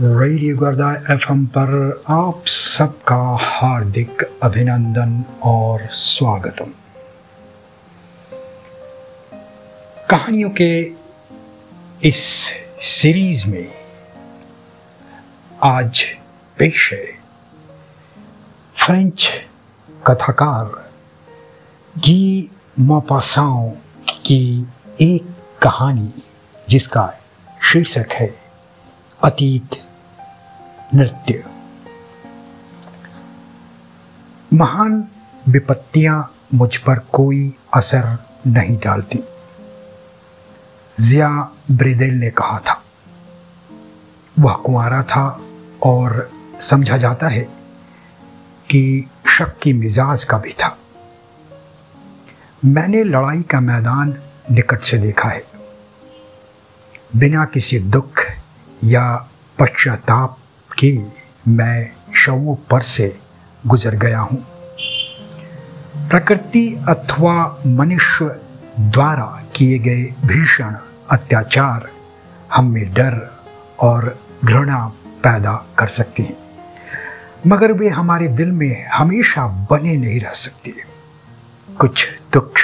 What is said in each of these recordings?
Radio गर्दा FM पर आप सबका हार्दिक अभिनंदन और स्वागतम। कहानियों के इस सीरीज़ में आज पेश है फ्रेंच कथाकार गी मोपासाओ की एक कहानी, जिसका शीर्षक है अतीत नृत्य। महान विपत्तियाँ मुझ पर कोई असर नहीं डालती। जिया ब्रेदेल ने कहा था, वह कुंवारा था और समझा जाता है कि शक की मिजाज का भी था। मैंने लड़ाई का मैदान निकट से देखा है। बिना किसी दुख या पश्चाताप के मैं शवों पर से गुजर गया हूँ। प्रकृति अथवा मनुष्य द्वारा किए गए भीषण अत्याचार हम में डर और घृणा पैदा कर सकते हैं, मगर वे हमारे दिल में हमेशा बने नहीं रह सकते। कुछ दुख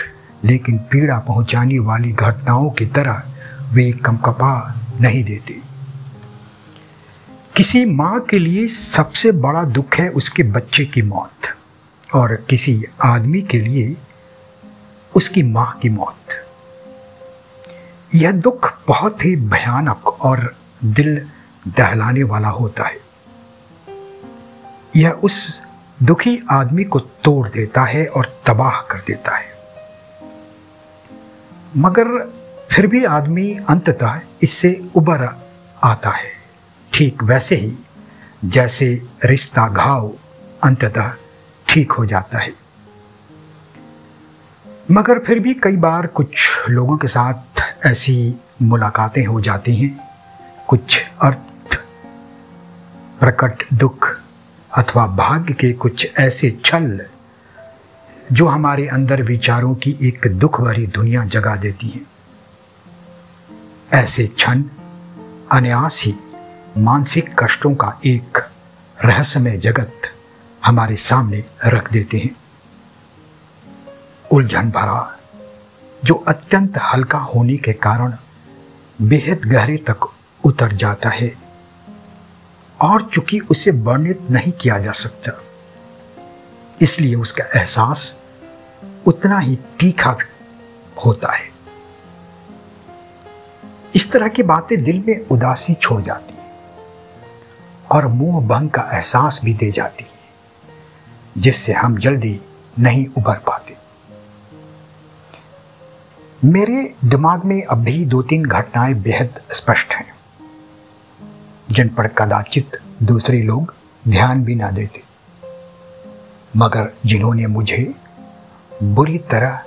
लेकिन पीड़ा पहुँचाने वाली घटनाओं की तरह वे कमकपा नहीं देते। किसी माँ के लिए सबसे बड़ा दुख है उसके बच्चे की मौत और किसी आदमी के लिए उसकी माँ की मौत। यह दुख बहुत ही भयानक और दिल दहलाने वाला होता है। यह उस दुखी आदमी को तोड़ देता है और तबाह कर देता है। मगर फिर भी आदमी अंततः इससे उबर आता है। ठीक वैसे ही जैसे रिश्ता घाव अंततः ठीक हो जाता है। मगर फिर भी कई बार कुछ लोगों के साथ ऐसी मुलाकातें हो जाती हैं। कुछ अर्थ, प्रकट दुख अथवा भाग्य के कुछ ऐसे छल जो हमारे अंदर विचारों की एक दुख भरी दुनिया जगा देती है। ऐसे क्षण अनायास ही मानसिक कष्टों का एक रहस्यमय जगत हमारे सामने रख देते हैं। उलझन भरा, जो अत्यंत हल्का होने के कारण बेहद गहरे तक उतर जाता है और चूँकि उसे वर्णित नहीं किया जा सकता, इसलिए उसका एहसास उतना ही तीखा होता है। इस तरह की बातें दिल में उदासी छोड़ जाती और मोह भंग का एहसास भी दे जाती है जिससे हम जल्दी नहीं उभर पाते। मेरे दिमाग में अब भी दो तीन घटनाएँ बेहद स्पष्ट हैं, जिन पर कदाचित दूसरे लोग ध्यान भी ना देते। मगर जिन्होंने मुझे बुरी तरह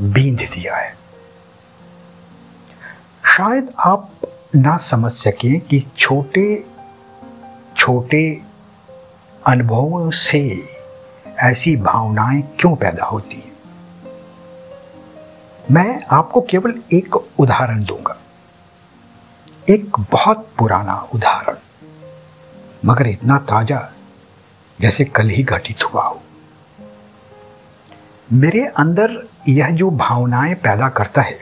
बींध दिया है। शायद आप ना समझ सकें कि छोटे छोटे अनुभवों से ऐसी भावनाएँ क्यों पैदा होती हैं? मैं आपको केवल एक उदाहरण दूँगा। एक बहुत पुराना उदाहरण, मगर इतना ताज़ा, जैसे कल ही घटित हुआ हो। मेरे अंदर यह जो भावनाएँ पैदा करता है,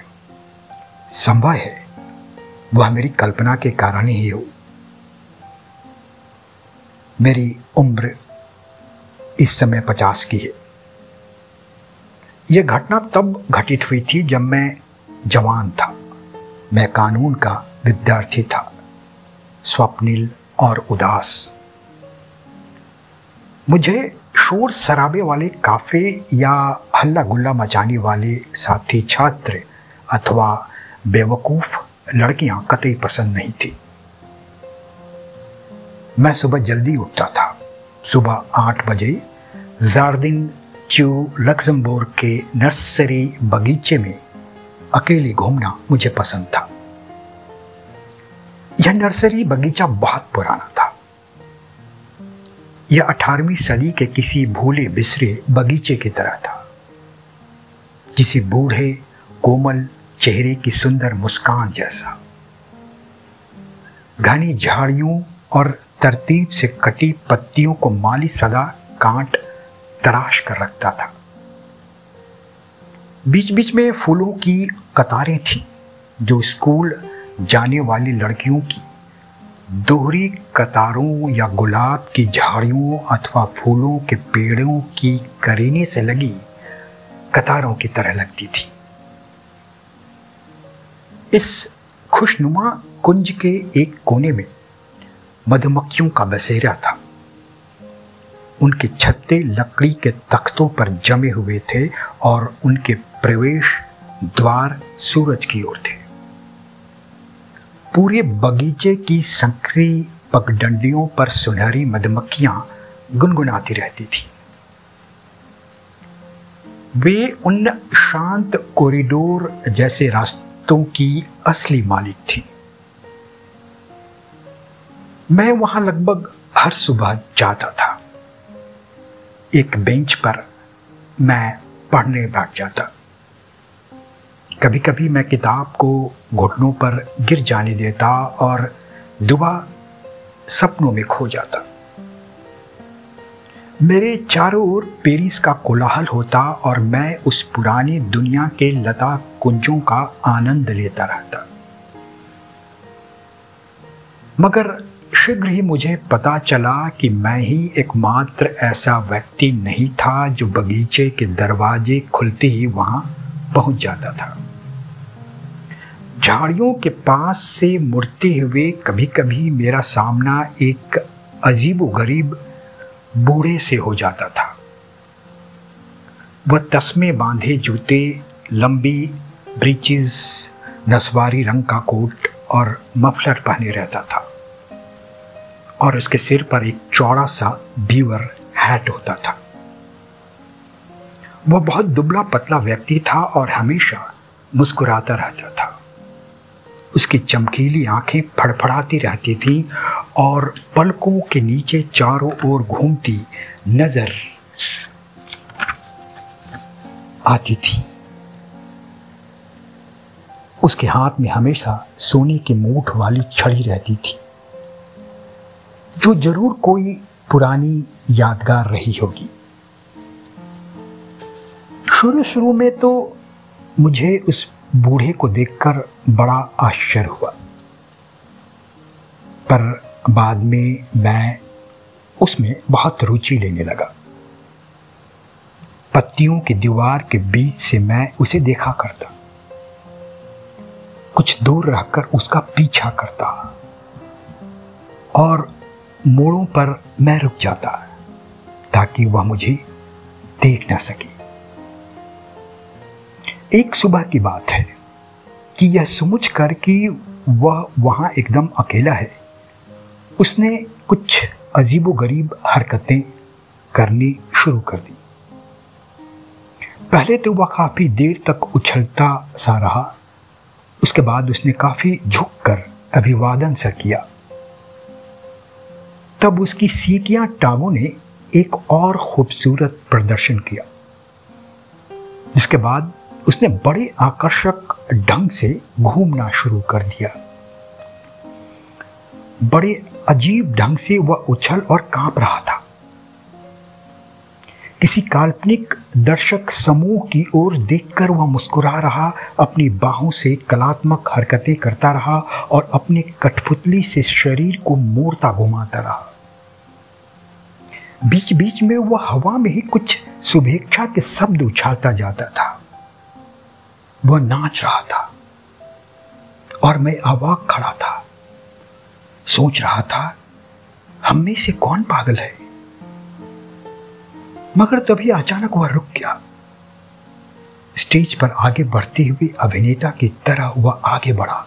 संभव है, वह मेरी कल्पना के कारण ही हो। मेरी उम्र इस समय पचास की है। यह घटना तब घटित हुई थी जब मैं जवान था। मैं कानून का विद्यार्थी था, स्वप्निल और उदास। मुझे शोर शराबे वाले काफे या हल्ला गुल्ला मचाने वाले साथी, छात्र अथवा बेवकूफ़ लड़कियाँ कतई पसंद नहीं थी। मैं सुबह जल्दी उठता था। सुबह आठ बजे जार्दिन च्यू लक्समबोर्ग के नर्सरी बगीचे में अकेले घूमना मुझे पसंद था। यह नर्सरी बगीचा बहुत पुराना था। यह अठारहवीं सदी के किसी भूले बिसरे बगीचे की तरह था। किसी बूढ़े, कोमल चेहरे की सुंदर मुस्कान जैसा। घनी झाड़ियों और तरतीब से कटी पत्तियों को माली सदा कांट तराश कर रखता था। बीच बीच में फूलों की कतारें थीं, जो स्कूल जाने वाली लड़कियों की। दोहरी कतारों या गुलाब की झाड़ियों अथवा फूलों के पेड़ों की करीने से लगी कतारों की तरह लगती थी। इस खुशनुमा कुंज के एक कोने में मधुमक्खियों का बसेरा था। उनके छत्ते लकड़ी के तख्तों पर जमे हुए थे और उनके प्रवेश द्वार सूरज की ओर थे। पूरे बगीचे की संकरी पगडंडियों पर सुनहरी मधुमक्खियाँ गुनगुनाती रहती थी। वे उन शांत कॉरिडोर जैसे रास्तों की असली मालिक थी। मैं वहाँ लगभग हर सुबह जाता था। एक बेंच पर मैं पढ़ने बैठ जाता। कभी कभी मैं किताब को घुटनों पर गिर जाने देता और दुआ सपनों में खो जाता। मेरे चारों ओर पेरिस का कोलाहल होता और मैं उस पुरानी दुनिया के लता कुंजों का आनंद लेता रहता। मगर शीघ्र ही मुझे पता चला कि मैं ही एकमात्र ऐसा व्यक्ति नहीं था जो बगीचे के दरवाजे खुलते ही वहाँ पहुँच जाता था। झाड़ियों के पास से मुड़ते हुए कभी कभी मेरा सामना एक अजीब गरीब बूढ़े से हो जाता था। वह तस्मे बांधे जूते, लंबी ब्रीचेस, नसवारी रंग का कोट और मफलर पहने रहता था। और उसके सिर पर एक चौड़ा सा बीवर हैट होता था। वह बहुत दुबला पतला व्यक्ति था और हमेशा मुस्कुराता रहता था। उसकी चमकीली आँखें फड़फड़ाती रहती थीं और पलकों के नीचे चारों ओर घूमती नज़र आती थी। उसके हाथ में हमेशा सोने की मूठ वाली छड़ी रहती थी। जो ज़रूर कोई पुरानी यादगार रही होगी। शुरू शुरू में तो मुझे उस बूढ़े को देखकर बड़ा आश्चर्य हुआ। पर बाद में मैं उसमें बहुत रुचि लेने लगा। पत्तियों की दीवार के बीच से मैं उसे देखा करता। कुछ दूर रहकर उसका पीछा करता। और मोड़ों पर मैं रुक जाता, ताकि वह मुझे देख न सके। एक सुबह की बात है कि यह समझ कर कि वह वहाँ एकदम अकेला है। उसने कुछ अजीबो गरीब हरकतें करनी शुरू कर दी। पहले तो वह काफ़ी देर तक उछलता सा रहा। उसके बाद उसने काफ़ी झुककर अभिवादन सा किया। तब उसकी सीटियाँ टांगों ने एक और खूबसूरत प्रदर्शन किया। जिसके बाद उसने बड़े आकर्षक ढंग से घूमना शुरू कर दिया। बड़े अजीब ढंग से वह उछल और काँप रहा था। किसी काल्पनिक दर्शक समूह की ओर देखकर वह मुस्कुरा रहा, अपनी बाहों से कलात्मक हरकतें करता रहा और अपने कठपुतली से शरीर को मोड़ता घुमाता रहा। बीच बीच में वह हवा में ही कुछ शुभेच्छा के शब्द उछालता जाता था। वह नाच रहा था और मैं अवाक खड़ा था। सोच रहा था, हम में से कौन पागल है? मगर तभी अचानक वह रुक गया। स्टेज पर आगे बढ़ते हुए अभिनेता की तरह वह आगे बढ़ा।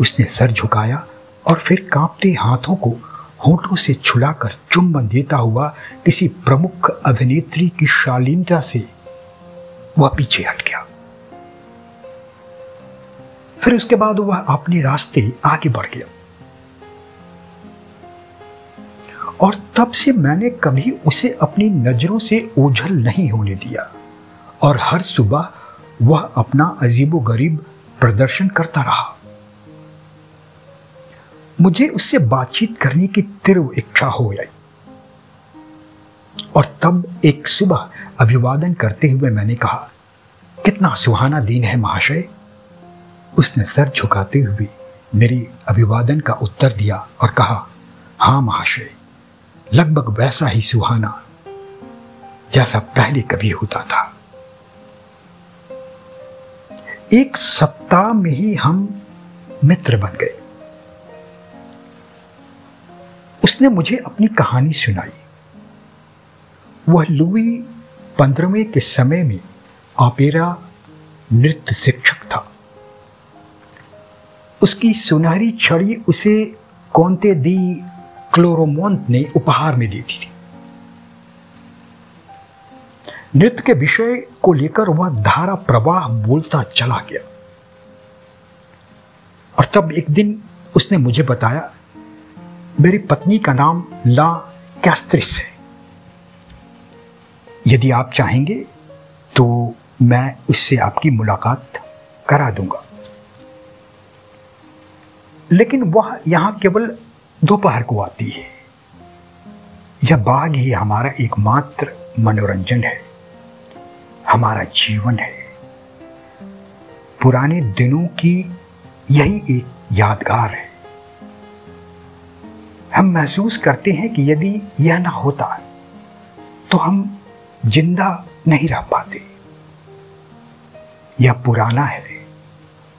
उसने सर झुकाया और फिर कांपते हाथों को होठों से छुलाकर चुंबन देता हुआ किसी प्रमुख अभिनेत्री की शालीनता से वह पीछे हट गया। फिर उसके बाद वह अपने रास्ते आगे बढ़ गया। और तब से मैंने कभी उसे अपनी नज़रों से ओझल नहीं होने दिया। और हर सुबह वह अपना अजीबो गरीब प्रदर्शन करता रहा। मुझे उससे बातचीत करने की तीव्र इच्छा हो गई। और तब एक सुबह अभिवादन करते हुए मैंने कहा, कितना सुहाना दिन है महाशय। उसने सर झुकाते हुए मेरी अभिवादन का उत्तर दिया और कहा हाँ महाशय, लगभग वैसा ही सुहाना जैसा पहले कभी होता था। एक सप्ताह में ही हम मित्र बन गए। उसने मुझे अपनी कहानी सुनाई। वह लुई पंद्रहवें के समय में आपेरा नृत्य शिक्षक था। उसकी सुनहरी छड़ी उसे कौनते दी क्लोरोमोंत ने उपहार में दी थी। नृत्य के विषय को लेकर वह धारा प्रवाह बोलता चला गया। और तब एक दिन उसने मुझे बताया मेरी पत्नी का नाम ला कैस्ट्रिस है। यदि आप चाहेंगे तो मैं उससे आपकी मुलाकात करा दूँगा। लेकिन वह यहाँ केवल दोपहर को आती है। यह बाग ही हमारा एकमात्र मनोरंजन है। हमारा जीवन है। पुराने दिनों की यही एक यादगार है। हम महसूस करते हैं कि यदि यह ना होता तो हम ज़िंदा नहीं रह पाते। यह पुराना है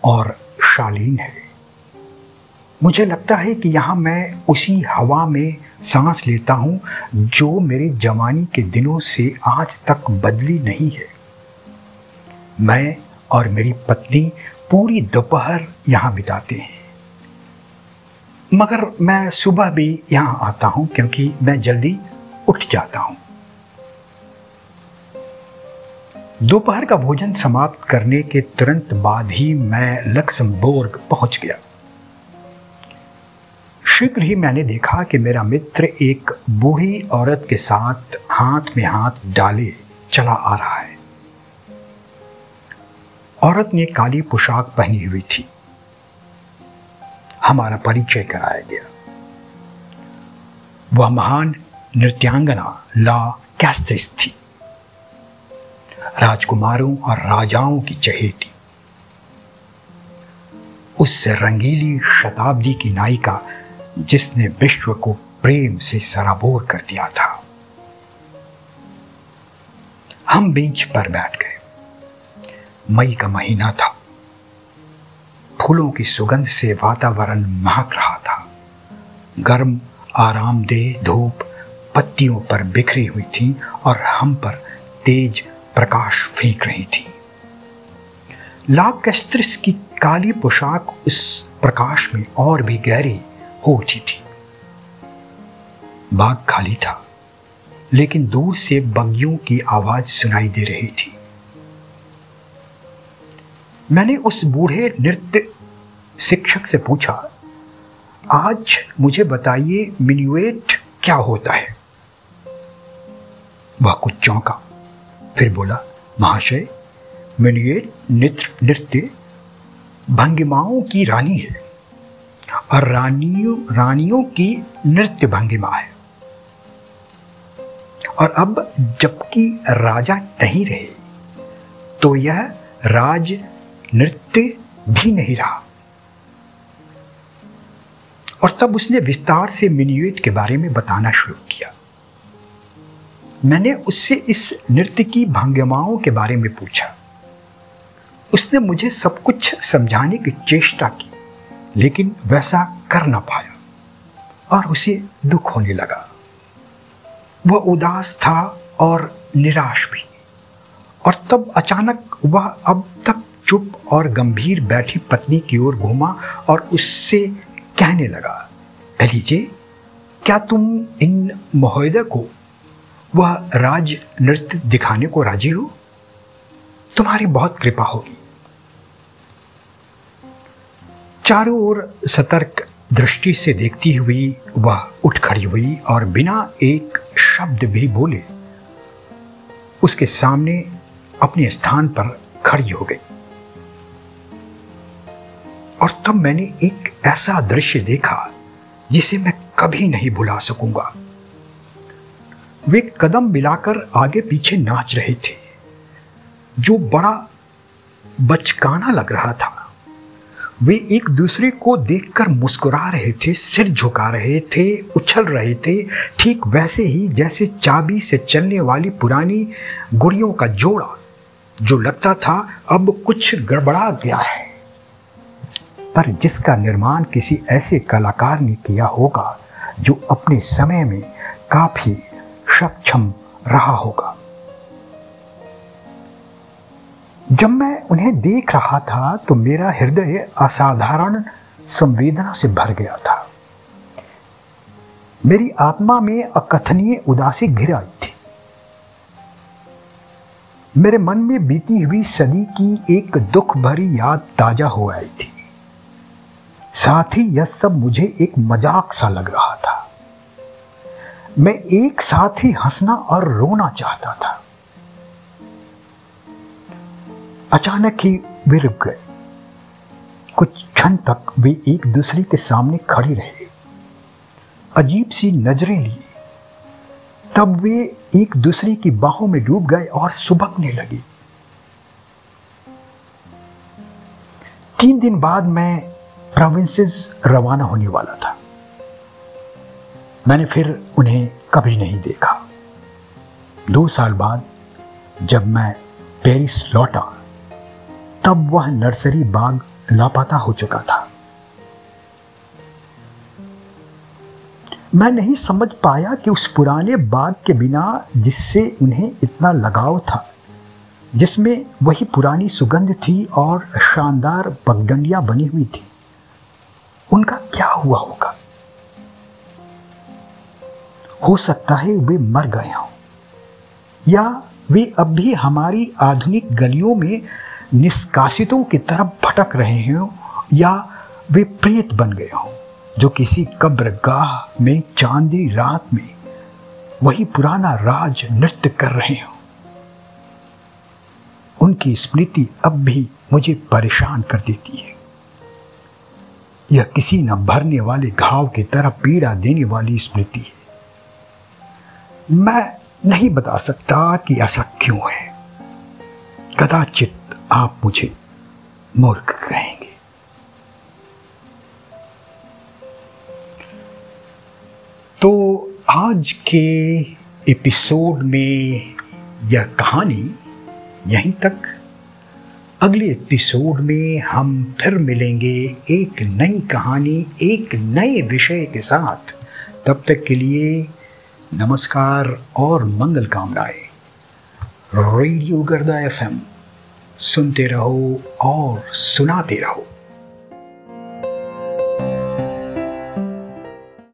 और शालीन है। मुझे लगता है कि यहाँ मैं उसी हवा में सांस लेता हूँ, जो मेरी जवानी के दिनों से आज तक बदली नहीं है। मैं और मेरी पत्नी पूरी दोपहर यहाँ बिताते हैं। मगर मैं सुबह भी यहाँ आता हूँ क्योंकि मैं जल्दी उठ जाता हूँ। दोपहर का भोजन समाप्त करने के तुरंत बाद ही मैं लक्समबोर्ग पहुँच गया। शीघ्र ही मैंने देखा कि मेरा मित्र एक बूढ़ी औरत के साथ हाथ में हाथ डाले चला आ रहा है। औरत ने काली पोशाक पहनी हुई थी। हमारा परिचय कराया गया। वह महान नृत्यांगना ला कैस्ट्रिस थी। राजकुमारों और राजाओं की चहेती। उस रंगीली शताब्दी की नायिका जिसने विश्व को प्रेम से सराबोर कर दिया था। हम बेंच पर बैठ गए। मई का महीना था। फूलों की सुगंध से वातावरण महक रहा था। गर्म, आरामदेह धूप पत्तियों पर बिखरी हुई थी और हम पर तेज प्रकाश फेंक रही थी। लाक कैस्ट्रिस की काली पोशाक उस प्रकाश में और भी गहरी हो उठी थी। बाग खाली था, लेकिन दूर से बग्गियों की आवाज़ सुनाई दे रही थी। मैंने उस बूढ़े नृत्य शिक्षक से पूछा, आज मुझे बताइए मिन्युएट क्या होता है? वह कुछ चौंका, फिर बोला, महाशय, मिन्युएट नृत्य नृत्य भंगिमाओं की रानी है और रानियों रानियों की नृत्य भंगिमा है। और अब जबकि राजा नहीं रहे तो यह राज नृत्य भी नहीं रहा। और तब उसने विस्तार से मिनिएट के बारे में बताना शुरू किया। मैंने उससे इस नृत्य की भंगिमाओं के बारे में पूछा। उसने मुझे सब कुछ समझाने की चेष्टा की, लेकिन वैसा कर ना पाया और उसे दुख होने लगा। वह उदास था और निराश भी। और तब अचानक वह अब तक चुप और गंभीर बैठी पत्नी की ओर घूमा और उससे कहने लगा एलिजे क्या तुम इन महोदय को, वह राज नृत्य दिखाने को राज़ी हो? तुम्हारी बहुत कृपा होगी। चारों ओर सतर्क दृष्टि से देखती हुई वह उठ खड़ी हुई और बिना एक शब्द भी बोले, उसके सामने अपने स्थान पर खड़ी हो गई। और तब मैंने एक ऐसा दृश्य देखा, जिसे मैं कभी नहीं भुला सकूँगा। वे कदम मिलाकर आगे पीछे नाच रहे थे, जो बड़ा बचकाना लग रहा था। वे एक दूसरे को देखकर मुस्कुरा रहे थे, सिर झुका रहे थे, उछल रहे थे, ठीक वैसे ही जैसे चाबी से चलने वाली पुरानी गुड़ियों का जोड़ा, जो लगता था अब कुछ गड़बड़ा गया है। पर जिसका निर्माण किसी ऐसे कलाकार ने किया होगा, जो अपने समय में काफ़ी सक्षम रहा होगा। जब मैं उन्हें देख रहा था तो मेरा हृदय असाधारण संवेदना से भर गया था। मेरी आत्मा में अकथनीय उदासी घिर आई थी। मेरे मन में बीती हुई सदी की एक दुख भरी याद ताज़ा हो आई थी। साथ ही यह सब मुझे एक मज़ाक सा लग रहा था। मैं एक साथ ही हंसना और रोना चाहता था। अचानक ही वे रुक गए। कुछ क्षण तक वे एक दूसरे के सामने खड़े रहे। अजीब सी नज़रें ली। तब वे एक दूसरे की बाहों में डूब गए और सुबकने लगे। तीन दिन बाद मैं प्रोविंसेस रवाना होने वाला था। मैंने फिर उन्हें कभी नहीं देखा। दो साल बाद जब मैं पेरिस लौटा, तब वह नर्सरी बाग लापता हो चुका था। मैं नहीं समझ पाया कि उस पुराने बाग के बिना जिससे उन्हें इतना लगाव था, जिसमें वही पुरानी सुगंध थी और शानदार पगडंडियाँ बनी हुई थी। उनका क्या हुआ होगा? हो सकता है वे मर गए हों, या वे अब भी हमारी आधुनिक गलियों में निष्कासितों की तरफ़ भटक रहे हों, या वे प्रेत बन गए हों, जो किसी कब्रगाह में चांदी रात में वही पुराना राज नृत्य कर रहे हों। उनकी स्मृति अब भी मुझे परेशान कर देती है। यह किसी न भरने वाले घाव की तरह पीड़ा देने वाली स्मृति है। मैं नहीं बता सकता कि ऐसा क्यों है। कदाचित आप मुझे मूर्ख कहेंगे। तो आज के एपिसोड में यह कहानी यहीं तक। अगले एपिसोड में हम फिर मिलेंगे एक नई कहानी, एक नए विषय के साथ। तब तक के लिए नमस्कार और मंगल कामनाए। रेडियो गर्दा एफएम, सुनते रहो और सुनाते रहो।